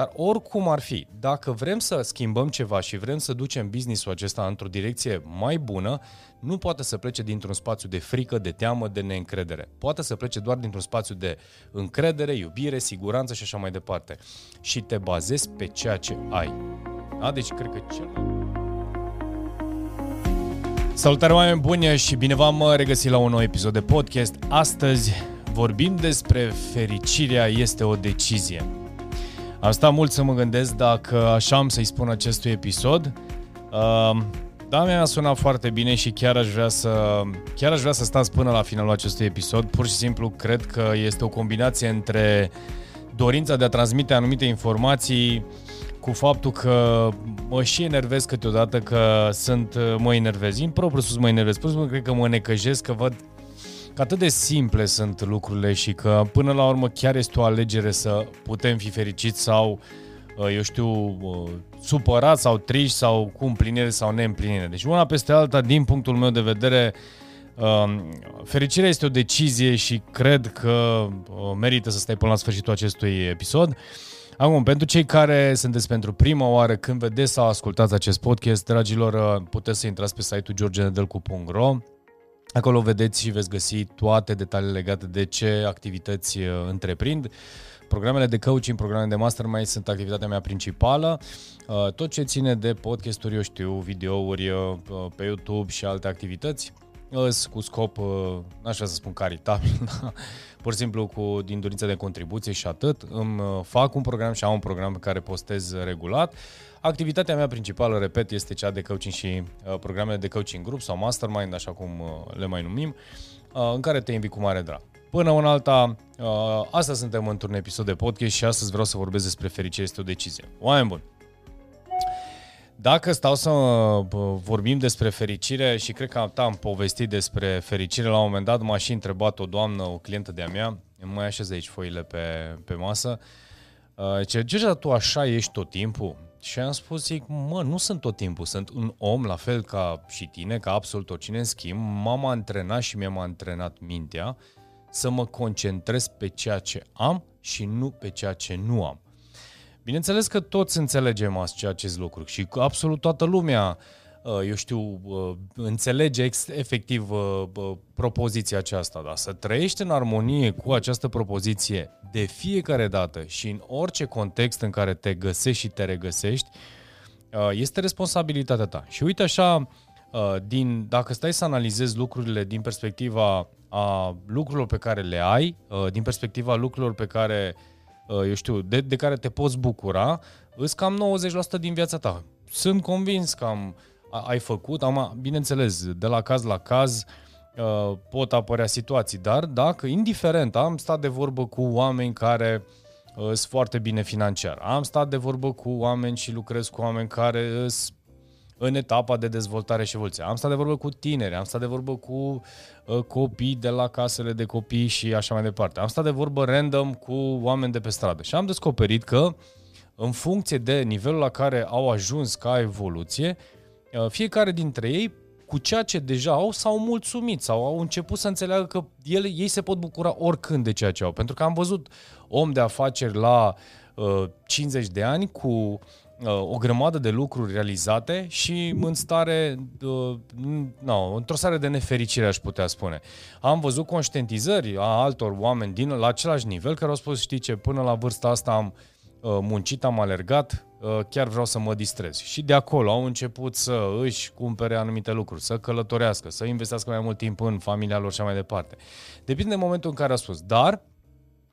Dar oricum ar fi, dacă vrem să schimbăm ceva și vrem să ducem businessul acesta într-o direcție mai bună, nu poate să plece dintr-un spațiu de frică, de teamă, de neîncredere. Poate să plece doar dintr-un spațiu de încredere, iubire, siguranță și așa mai departe. Și te bazezi pe ceea ce ai. Da? Deci cred că cel mai... Salutare oameni buni și bine v-am regăsit la un nou episod de podcast. Astăzi vorbim despre fericirea este o decizie. Am stat mult să mă gândesc dacă așa am să-i spun acestui episod. Uh, da, mi-a sunat foarte bine și chiar aș vrea să chiar aș vrea să stați până la finalul acestui episod. Pur și simplu cred că este o combinație între dorința de a transmite anumite informații cu faptul că mă și enervez câteodată că sunt, mă enervez. În propriu sus mă enervez. Pur și simplu cred că mă necăjesc că văd că atât de simple sunt lucrurile și că până la urmă chiar este o alegere să putem fi fericiți sau, uh, eu știu, uh, supărat sau triști sau cu împlinire sau neîmplinire. Deci una peste alta, din punctul meu de vedere, um, fericirea este o decizie și cred că uh, merită să stai până la sfârșitul acestui episod. Acum, pentru cei care sunteți pentru prima oară când vedeți sau ascultați acest podcast, dragilor, puteți să intrați pe site-ul georgenedelcu.ro Acolo vedeți și veți găsi toate detaliile legate de ce activități uh, întreprind. Programele de coaching, programele de mastermind sunt activitatea mea principală. Uh, tot ce ține de podcasturi, eu știu, videouri uh, pe YouTube și alte activități, cu scop, n-aș vrea să spun caritabil, dar pur și simplu cu din dorință de contribuție și atât. Îmi fac un program și am un program pe care postez regulat. Activitatea mea principală, repet, este cea de coaching și uh, programele de coaching grup sau mastermind, așa cum uh, le mai numim, uh, în care te invit cu mare drag. Până în alta, uh, astăzi suntem într-un episod de podcast și astăzi vreau să vorbesc despre fericire este o decizie. Oameni buni! Dacă stau să uh, vorbim despre fericire și cred că am povestit despre fericire la un moment dat, m-a și întrebat o doamnă, o clientă de-a mea, mai așez aici foile pe, pe masă, uh, ce, ce tu așa ești tot timpul? Și am spus, zic, mă, nu sunt tot timpul, sunt un om, la fel ca și tine, ca absolut oricine, în schimb, m-am antrenat și mi-am antrenat mintea să mă concentrez pe ceea ce am și nu pe ceea ce nu am. Bineînțeles că toți înțelegem acest lucru și absolut toată lumea uh, Uh, eu știu, uh, înțelege ex- efectiv uh, propoziția aceasta, da? să trăiești în armonie cu această propoziție de fiecare dată și în orice context în care te găsești și te regăsești, este responsabilitatea ta. Și uite așa, din, dacă stai să analizezi lucrurile din perspectiva a lucrurilor pe care le ai, din perspectiva lucrurilor pe care, eu știu, de, de care te poți bucura, îți cam 90% din viața ta. Sunt convins că am ai făcut. Am, bineînțeles, de la caz la caz uh, pot apărea situații, dar dacă, indiferent, am stat de vorbă cu oameni care uh, sunt foarte bine financiar, am stat de vorbă cu oameni și lucrez cu oameni care sunt în etapa de dezvoltare și evoluție. Am stat de vorbă cu tineri, am stat de vorbă cu uh, copii de la casele de copii și așa mai departe. Am stat de vorbă random cu oameni de pe stradă și am descoperit că în funcție de nivelul la care au ajuns ca evoluție, Uh, fiecare dintre ei cu ceea ce deja au s-au mulțumit sau au început să înțeleagă că ele, ei se pot bucura oricând de ceea ce au. Pentru că am văzut om de afaceri la uh, 50 de ani cu uh, o grămadă de lucruri realizate și în stare, uh, no, într-o stare de nefericire, aș putea spune. Am văzut conștientizări a altor oameni din la același nivel care au spus, știi ce, până la vârsta asta am uh, muncit, am alergat, Uh, chiar vreau să mă distrez. Și de acolo au început să își cumpere anumite lucruri, să călătorească, să investească mai mult timp în familia lor și mai departe. Depinde de momentul în care a spus. Dar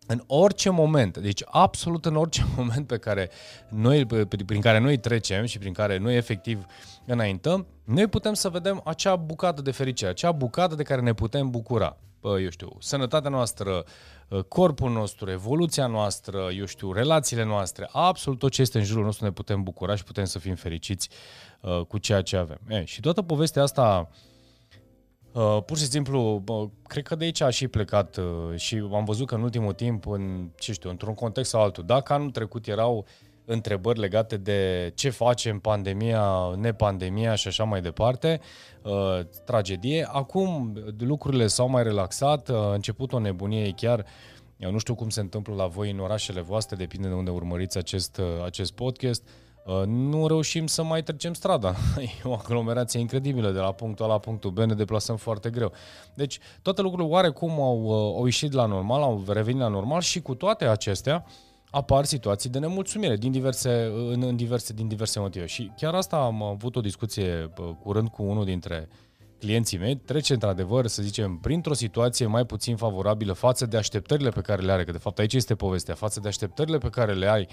în orice moment, deci absolut în orice moment pe care noi, prin care noi trecem și prin care noi efectiv înaintăm, noi putem să vedem acea bucată de fericire, acea bucată de care ne putem bucura. Eu știu, sănătatea noastră, Uh, corpul nostru, evoluția noastră, eu știu, relațiile noastre, absolut tot ce este în jurul nostru ne putem bucura și putem să fim fericiți uh, cu ceea ce avem. E, și toată povestea asta, uh, pur și simplu, uh, cred că de aici a și plecat uh, și am văzut că în ultimul timp, în, ce știu, într-un context sau altul, dacă anul trecut erau întrebări legate de ce facem, pandemia, nepandemia și așa mai departe, uh, tragedie. Acum lucrurile s-au mai relaxat, uh, a început o nebunie chiar Eu nu știu cum se întâmplă la voi în orașele voastre, depinde de unde urmăriți acest, acest podcast. Nu reușim să mai trecem strada. E o aglomerație incredibilă de la punctul A la punctul B, ne deplasăm foarte greu. Deci toate lucrurile oarecum au, au ieșit la normal, au revenit la normal și cu toate acestea, apar situații de nemulțumire din diverse, în, în diverse, din diverse motive. Și chiar asta am avut o discuție curând cu unul dintre clienții mei, trece într-adevăr, să zicem, printr-o situație mai puțin favorabilă față de așteptările pe care le are, că de fapt aici este povestea, față de așteptările pe care le ai,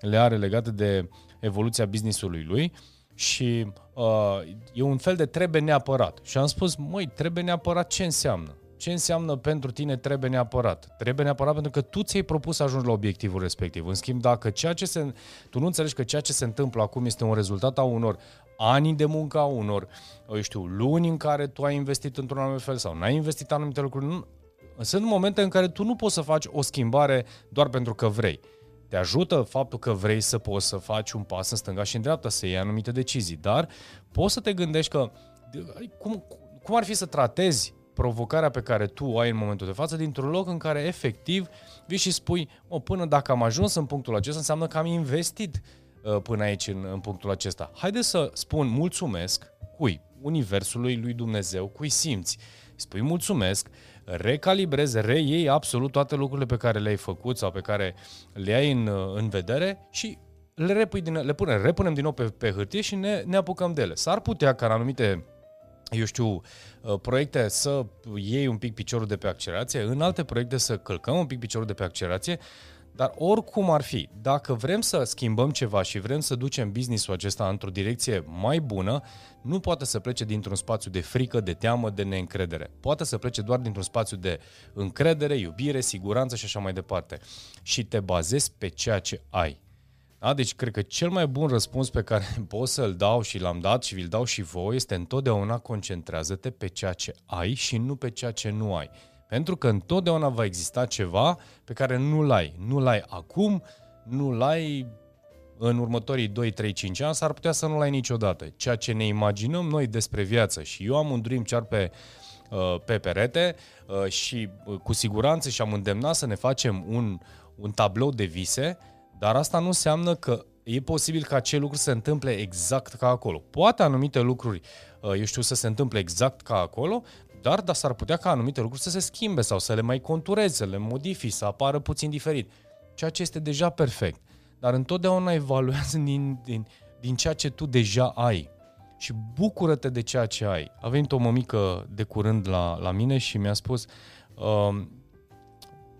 le are legate de evoluția businessului lui și uh, e un fel de trebuie neapărat. Și am spus, măi, trebuie neapărat ce înseamnă? ce înseamnă pentru tine trebuie neapărat? Trebuie neapărat pentru că tu ți-ai propus să ajungi la obiectivul respectiv. În schimb, dacă ceea ce se, tu nu înțelegi că ceea ce se întâmplă acum este un rezultat a unor ani de muncă, a unor, eu știu, luni în care tu ai investit într-un anumit fel sau n-ai investit anumite lucruri, nu, sunt momente în care tu nu poți să faci o schimbare doar pentru că vrei. Te ajută faptul că vrei să poți să faci un pas în stânga și în dreapta, să iei anumite decizii, dar poți să te gândești că cum, cum ar fi să tratezi provocarea pe care tu o ai în momentul de față dintr-un loc în care efectiv vii și spui, o, până dacă am ajuns în punctul acesta, înseamnă că am investit uh, până aici în, în punctul acesta. Haide să spun mulțumesc cui? Universului lui Dumnezeu, cui simți. Spui mulțumesc, recalibrezi, reiei absolut toate lucrurile pe care le-ai făcut sau pe care le ai în, în vedere și le, repui din, le punem, repunem din nou pe, pe hârtie și ne, ne apucăm de ele. S-ar putea ca în anumite eu știu, uh, proiecte să iei un pic piciorul de pe accelerație, în alte proiecte să călcăm un pic piciorul de pe accelerație, dar oricum ar fi, dacă vrem să schimbăm ceva și vrem să ducem business-ul acesta într-o direcție mai bună, nu poate să plece dintr-un spațiu de frică, de teamă, de neîncredere. Poate să plece doar dintr-un spațiu de încredere, iubire, siguranță și așa mai departe. Și te bazezi pe ceea ce ai. Da? Deci cred că cel mai bun răspuns pe care pot să-l dau și l-am dat și vi-l dau și voi este întotdeauna concentrează-te pe ceea ce ai și nu pe ceea ce nu ai. Pentru că întotdeauna va exista ceva pe care nu-l ai. Nu-l ai acum, nu-l ai în următorii 2, 3, 5 ani, s-ar putea să nu-l ai niciodată. Ceea ce ne imaginăm noi despre viață și eu am un dream char pe, uh, pe perete uh, și uh, cu siguranță și am îndemnat să ne facem un, un tablou de vise dar asta nu înseamnă că e posibil ca acel lucru să se întâmple exact ca acolo. Poate anumite lucruri, uh, eu știu, să se întâmple exact ca acolo, dar, dar s-ar putea ca anumite lucruri să se schimbe sau să le mai contureze, să le modifici, să apară puțin diferit. Ceea ce este deja perfect. Dar întotdeauna evaluează din, din, din ceea ce tu deja ai. Și bucură-te de ceea ce ai. A venit o mămică de curând la, la mine și mi-a spus uh,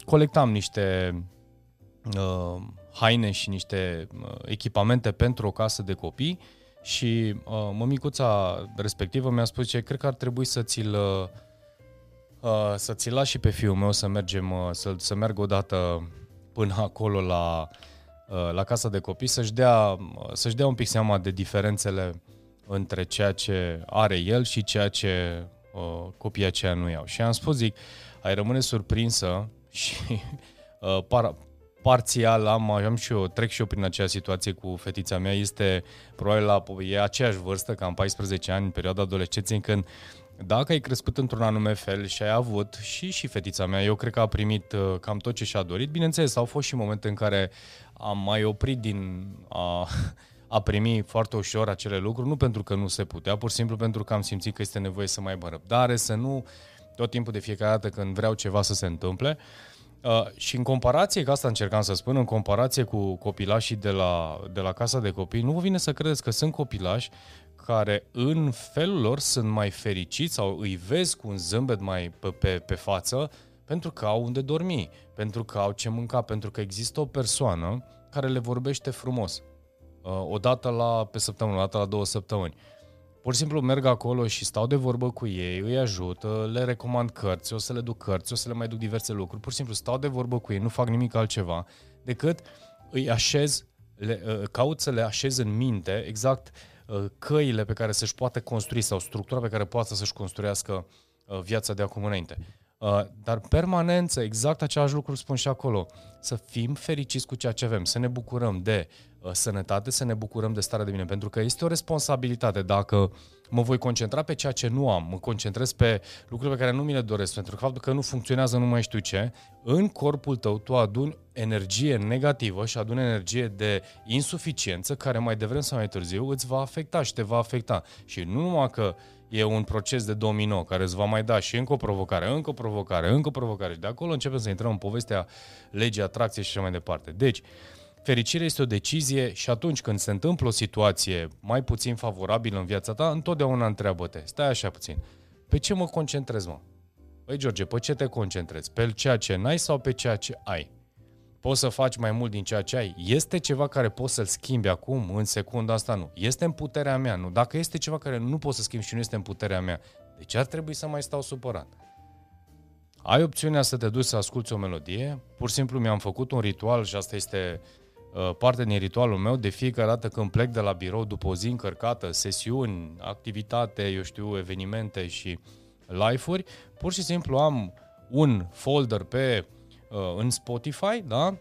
colectam niște uh, haine și niște uh, echipamente pentru o casă de copii și uh, mămicuța respectivă mi-a spus că cred că ar trebui să ți-l uh, uh, să ți lași și pe fiul meu să mergem, uh, să, să meargă odată până acolo la, uh, la casa de copii, să-și dea, uh, să-și dea un pic seama de diferențele între ceea ce are el și ceea ce uh, copiii aceia nu iau. Și am spus, zic, ai rămâne surprinsă și uh, para, parțial am, am și eu, trec și eu prin acea situație cu fetița mea, este probabil la, e aceeași vârstă, cam 14 ani, în perioada adolescenței, când dacă ai crescut într-un anume fel și ai avut și și fetița mea, eu cred că a primit uh, cam tot ce și-a dorit. Bineînțeles, au fost și momente în care am mai oprit din a, a primi foarte ușor acele lucruri, nu pentru că nu se putea, pur și simplu pentru că am simțit că este nevoie să mai aibă răbdare, să nu tot timpul de fiecare dată când vreau ceva să se întâmple. Uh, și în comparație, că asta încercam să spun, în comparație cu copilașii de la, de la casa de copii, nu vă vine să credeți că sunt copilași care în felul lor sunt mai fericiți sau îi vezi cu un zâmbet mai pe, pe, pe față pentru că au unde dormi, pentru că au ce mânca, pentru că există o persoană care le vorbește frumos. Uh, o dată la, pe săptămână, o dată la două săptămâni. Pur și simplu merg acolo și stau de vorbă cu ei, îi ajut, le recomand cărți, o să le duc cărți, o să le mai duc diverse lucruri. Pur și simplu stau de vorbă cu ei, nu fac nimic altceva decât îi așez, le, uh, caut să le așez în minte exact uh, căile pe care să-și poată construi sau structura pe care poate să-și construiască uh, viața de acum înainte. Uh, dar permanență, exact același lucru spun și acolo. Să fim fericiți cu ceea ce avem, să ne bucurăm de uh, sănătate, să ne bucurăm de starea de bine, pentru că este o responsabilitate. Dacă mă voi concentra pe ceea ce nu am, mă concentrez pe lucruri pe care nu mi le doresc, pentru că faptul că nu funcționează nu mai știu ce, în corpul tău tu aduni energie negativă și aduni energie de insuficiență care mai devreme sau mai târziu îți va afecta și te va afecta. Și nu numai că e un proces de domino care îți va mai da și încă o provocare, încă o provocare, încă o provocare și de acolo începem să intrăm în povestea legii atracției și așa mai departe. Deci, fericirea este o decizie și atunci când se întâmplă o situație mai puțin favorabilă în viața ta, întotdeauna întreabă-te, stai așa puțin, pe ce mă concentrez, mă? Păi, George, pe ce te concentrezi? Pe ceea ce n-ai sau pe ceea ce ai? Poți să faci mai mult din ceea ce ai? Este ceva care poți să-l schimbi acum, în secunda asta? Nu. Este în puterea mea, nu. Dacă este ceva care nu poți să schimbi și nu este în puterea mea, de ce ar trebui să mai stau supărat? Ai opțiunea să te duci să asculti o melodie, pur și simplu mi-am făcut un ritual și asta este uh, parte din ritualul meu, de fiecare dată când plec de la birou după o zi încărcată, sesiuni, activitate, eu știu, evenimente și live-uri, pur și simplu am un folder pe uh, în Spotify, da?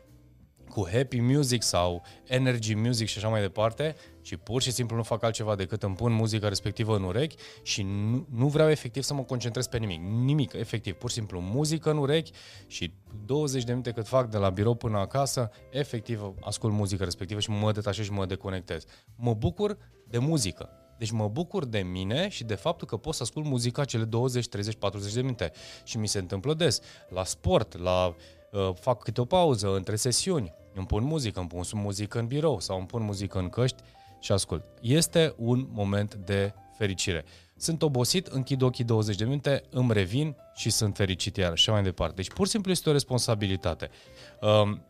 cu happy music sau energy music și așa mai departe și pur și simplu nu fac altceva decât îmi pun muzica respectivă în urechi și nu, nu vreau efectiv să mă concentrez pe nimic. Nimic, efectiv, pur și simplu muzică în urechi și 20 de minute cât fac de la birou până acasă, efectiv ascult muzica respectivă și mă detașez și mă deconectez. Mă bucur de muzică. Deci mă bucur de mine și de faptul că pot să ascult muzica cele 20, 30, 40 de minute. Și mi se întâmplă des. La sport, la uh, fac câte o pauză între sesiuni, îmi pun muzică, îmi pun muzică în birou sau îmi pun muzică în căști și ascult. Este un moment de fericire. Sunt obosit, închid ochii 20 de minute, îmi revin și sunt fericit iar și mai departe. Deci pur și simplu este o responsabilitate. Um,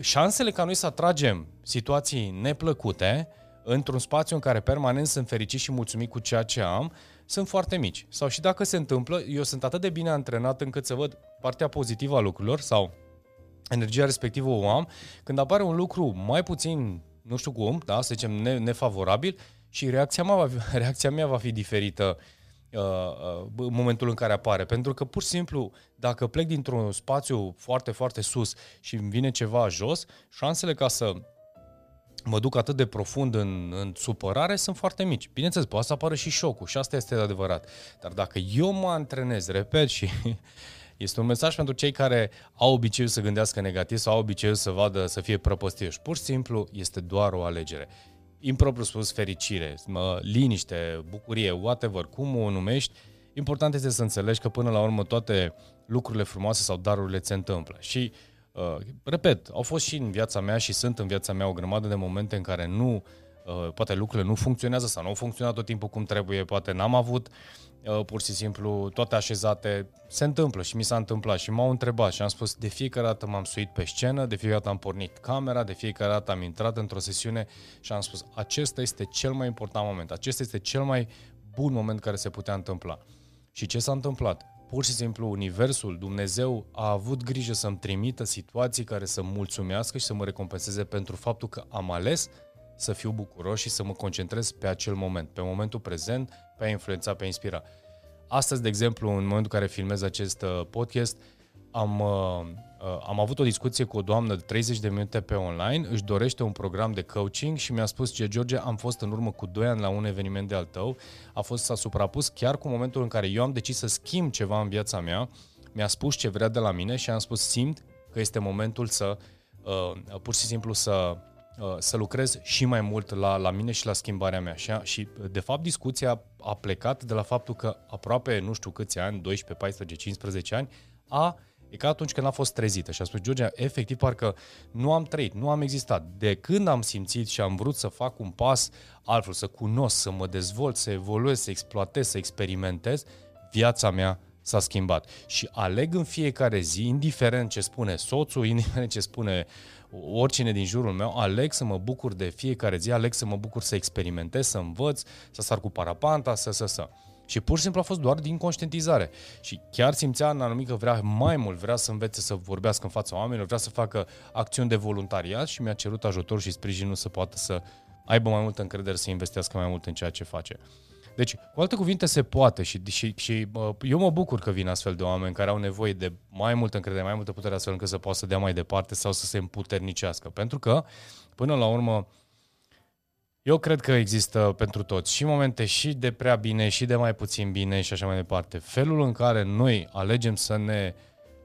șansele ca noi să atragem situații neplăcute într-un spațiu în care permanent sunt fericit și mulțumit cu ceea ce am, sunt foarte mici. Sau și dacă se întâmplă, eu sunt atât de bine antrenat încât să văd partea pozitivă a lucrurilor sau energia respectivă o am, când apare un lucru mai puțin, nu știu cum, da, să zicem, ne, nefavorabil și reacția mea, va fi, reacția mea va fi diferită uh, uh, în momentul în care apare. Pentru că, pur și simplu, dacă plec dintr-un spațiu foarte, foarte sus și îmi vine ceva jos, șansele ca să mă duc atât de profund în, în supărare sunt foarte mici. Bineînțeles, poate să apară și șocul și asta este adevărat. Dar dacă eu mă antrenez, repet și este un mesaj pentru cei care au obiceiul să gândească negativ sau au obiceiul să vadă, să fie prăpăstioși. Pur și simplu este doar o alegere. Impropriu spus fericire, liniște, bucurie, whatever, cum o numești, important este să înțelegi că până la urmă toate lucrurile frumoase sau darurile se întâmplă. Și Uh, repet, au fost și în viața mea și sunt în viața mea o grămadă de momente în care nu, uh, poate lucrurile nu funcționează sau nu au funcționat tot timpul cum trebuie, poate n-am avut uh, pur și simplu toate așezate. Se întâmplă și mi s-a întâmplat și m-au întrebat și am spus de fiecare dată m-am suit pe scenă, de fiecare dată am pornit camera, de fiecare dată am intrat într-o sesiune și am spus acesta este cel mai important moment, acesta este cel mai bun moment care se putea întâmpla. Și ce s-a întâmplat? Pur și simplu Universul, Dumnezeu a avut grijă să-mi trimită situații care să mulțumească și să mă recompenseze pentru faptul că am ales să fiu bucuros și să mă concentrez pe acel moment, pe momentul prezent, pe a influența, pe a inspira. Astăzi, de exemplu, în momentul în care filmez acest uh, podcast, am, uh, uh, am avut o discuție cu o doamnă de 30 de minute pe online, își dorește un program de coaching și mi-a spus ce George, am fost în urmă cu 2 ani la un eveniment de al tău, a fost s-a suprapus chiar cu momentul în care eu am decis să schimb ceva în viața mea, mi-a spus ce vrea de la mine și am spus simt că este momentul să uh, pur și simplu să uh, să lucrez și mai mult la, la mine și la schimbarea mea. Și, și, de fapt, discuția a plecat de la faptul că aproape, nu știu câți ani, 12, 14, 15 ani, a E ca atunci când a fost trezită și a spus, Georgia, efectiv parcă nu am trăit, nu am existat. De când am simțit și am vrut să fac un pas altfel, să cunosc, să mă dezvolt, să evoluez, să exploatez, să experimentez, viața mea s-a schimbat. Și aleg în fiecare zi, indiferent ce spune soțul, indiferent ce spune oricine din jurul meu, aleg să mă bucur de fiecare zi, aleg să mă bucur să experimentez, să învăț, să sar cu parapanta, să, să, să. Și pur și simplu a fost doar din conștientizare. Și chiar simțea în anumit că vrea mai mult, vrea să învețe să vorbească în fața oamenilor, vrea să facă acțiuni de voluntariat și mi-a cerut ajutor și sprijinul să poată să aibă mai multă încredere, să investească mai mult în ceea ce face. Deci, cu alte cuvinte, se poate și, și, și eu mă bucur că vin astfel de oameni care au nevoie de mai multă încredere, mai multă putere astfel încât să poată să dea mai departe sau să se împuternicească. Pentru că, până la urmă, eu cred că există pentru toți și momente și de prea bine și de mai puțin bine și așa mai departe. Felul în care noi alegem să ne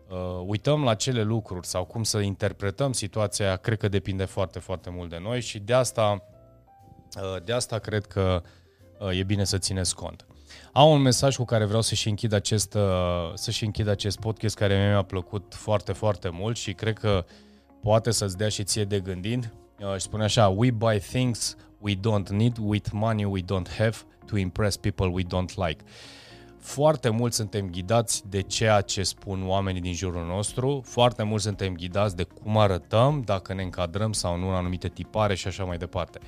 uh, uităm la cele lucruri sau cum să interpretăm situația, cred că depinde foarte, foarte mult de noi și de asta, uh, de asta cred că uh, e bine să țineți cont. Am un mesaj cu care vreau să-și închid acest, uh, să-și închid acest podcast care mi-a plăcut foarte, foarte mult și cred că poate să-ți dea și ție de gândind. Uh, și spune așa, we buy things we don't need with money we don't have to impress people we don't like. Foarte mult suntem ghidați de ceea ce spun oamenii din jurul nostru, foarte mult suntem ghidați de cum arătăm, dacă ne încadrăm sau nu în anumite tipare și așa mai departe.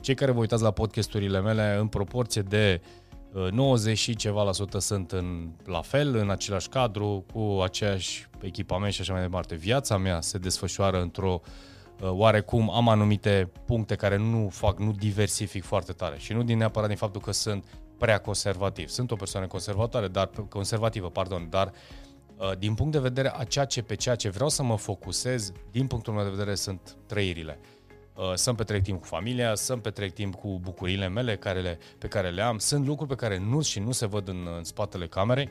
Cei care vă uitați la podcasturile mele, în proporție de 90 uh, și ceva la sută sunt în, la fel, în același cadru, cu aceeași echipament și așa mai departe. Viața mea se desfășoară într-o uh, Uh, oarecum am anumite puncte care nu fac, nu diversific foarte tare și nu din neapărat din faptul că sunt prea conservativ. Sunt o persoană conservatoare, dar conservativă, pardon, dar uh, din punct de vedere a ceea ce pe ceea ce vreau să mă focusez, din punctul meu de vedere sunt trăirile. Uh, să-mi petrec timp cu familia, să-mi petrec timp cu bucurile mele care le, pe care le am. Sunt lucruri pe care nu și nu se văd în, în spatele camerei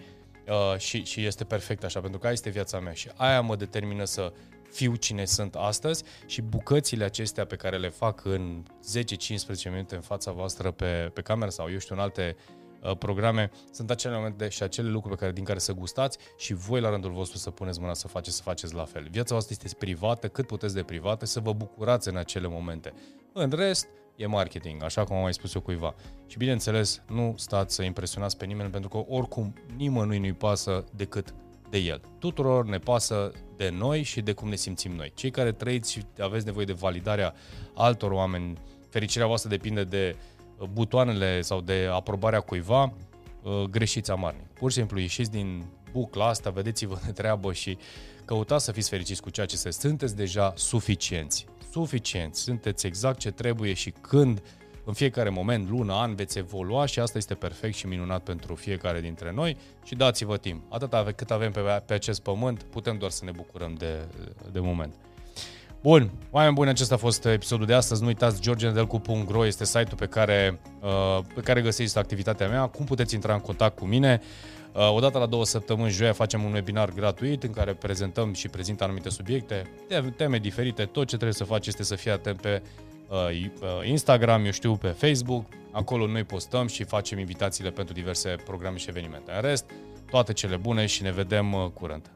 uh, și, și este perfect așa, pentru că aia este viața mea și aia mă determină să fiu cine sunt astăzi și bucățile acestea pe care le fac în 10-15 minute în fața voastră pe, pe cameră sau eu știu în alte uh, programe, sunt acele momente și acele lucruri pe care, din care să gustați și voi la rândul vostru să puneți mâna să faceți, să faceți la fel. Viața voastră este privată, cât puteți de privată, să vă bucurați în acele momente. În rest, e marketing, așa cum am mai spus eu cuiva. Și bineînțeles, nu stați să impresionați pe nimeni, pentru că oricum nimănui nu-i pasă decât de el. Tuturor ne pasă de noi și de cum ne simțim noi. Cei care trăiți și aveți nevoie de validarea altor oameni, fericirea voastră depinde de uh, butoanele sau de aprobarea cuiva, uh, greșiți amarnic. Pur și simplu ieșiți din bucla asta, vedeți-vă de treabă și căutați să fiți fericiți cu ceea ce se sunteți deja suficienți. Suficienți, sunteți exact ce trebuie și când în fiecare moment, lună, an, veți evolua și asta este perfect și minunat pentru fiecare dintre noi și dați-vă timp. Atât cât avem pe, pe acest pământ, putem doar să ne bucurăm de, de moment. Bun, oameni buni, acesta a fost episodul de astăzi. Nu uitați, georgenedelcu.ro este site-ul pe care, uh, pe care găsiți activitatea mea. Cum puteți intra în contact cu mine? Uh, odată la două săptămâni, joia, facem un webinar gratuit în care prezentăm și prezint anumite subiecte, teme diferite. Tot ce trebuie să faci este să fii atent pe Uh, uh, Instagram, eu știu, pe Facebook. Acolo noi postăm și facem invitațiile pentru diverse programe și evenimente. În rest, toate cele bune și ne vedem uh, curând.